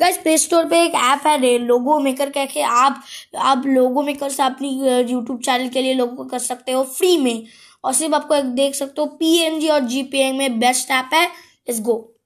Gas play store पे एक app है लोगो मेकर कह के आप आप लोगो मेकर से अपनी यूट्यूब चैनल के लिए लोगो कर सकते हो फ्री में। और सिर्फ़ आपको एक देख सकते हो पी और जी में बेस्ट ऐप है इस गो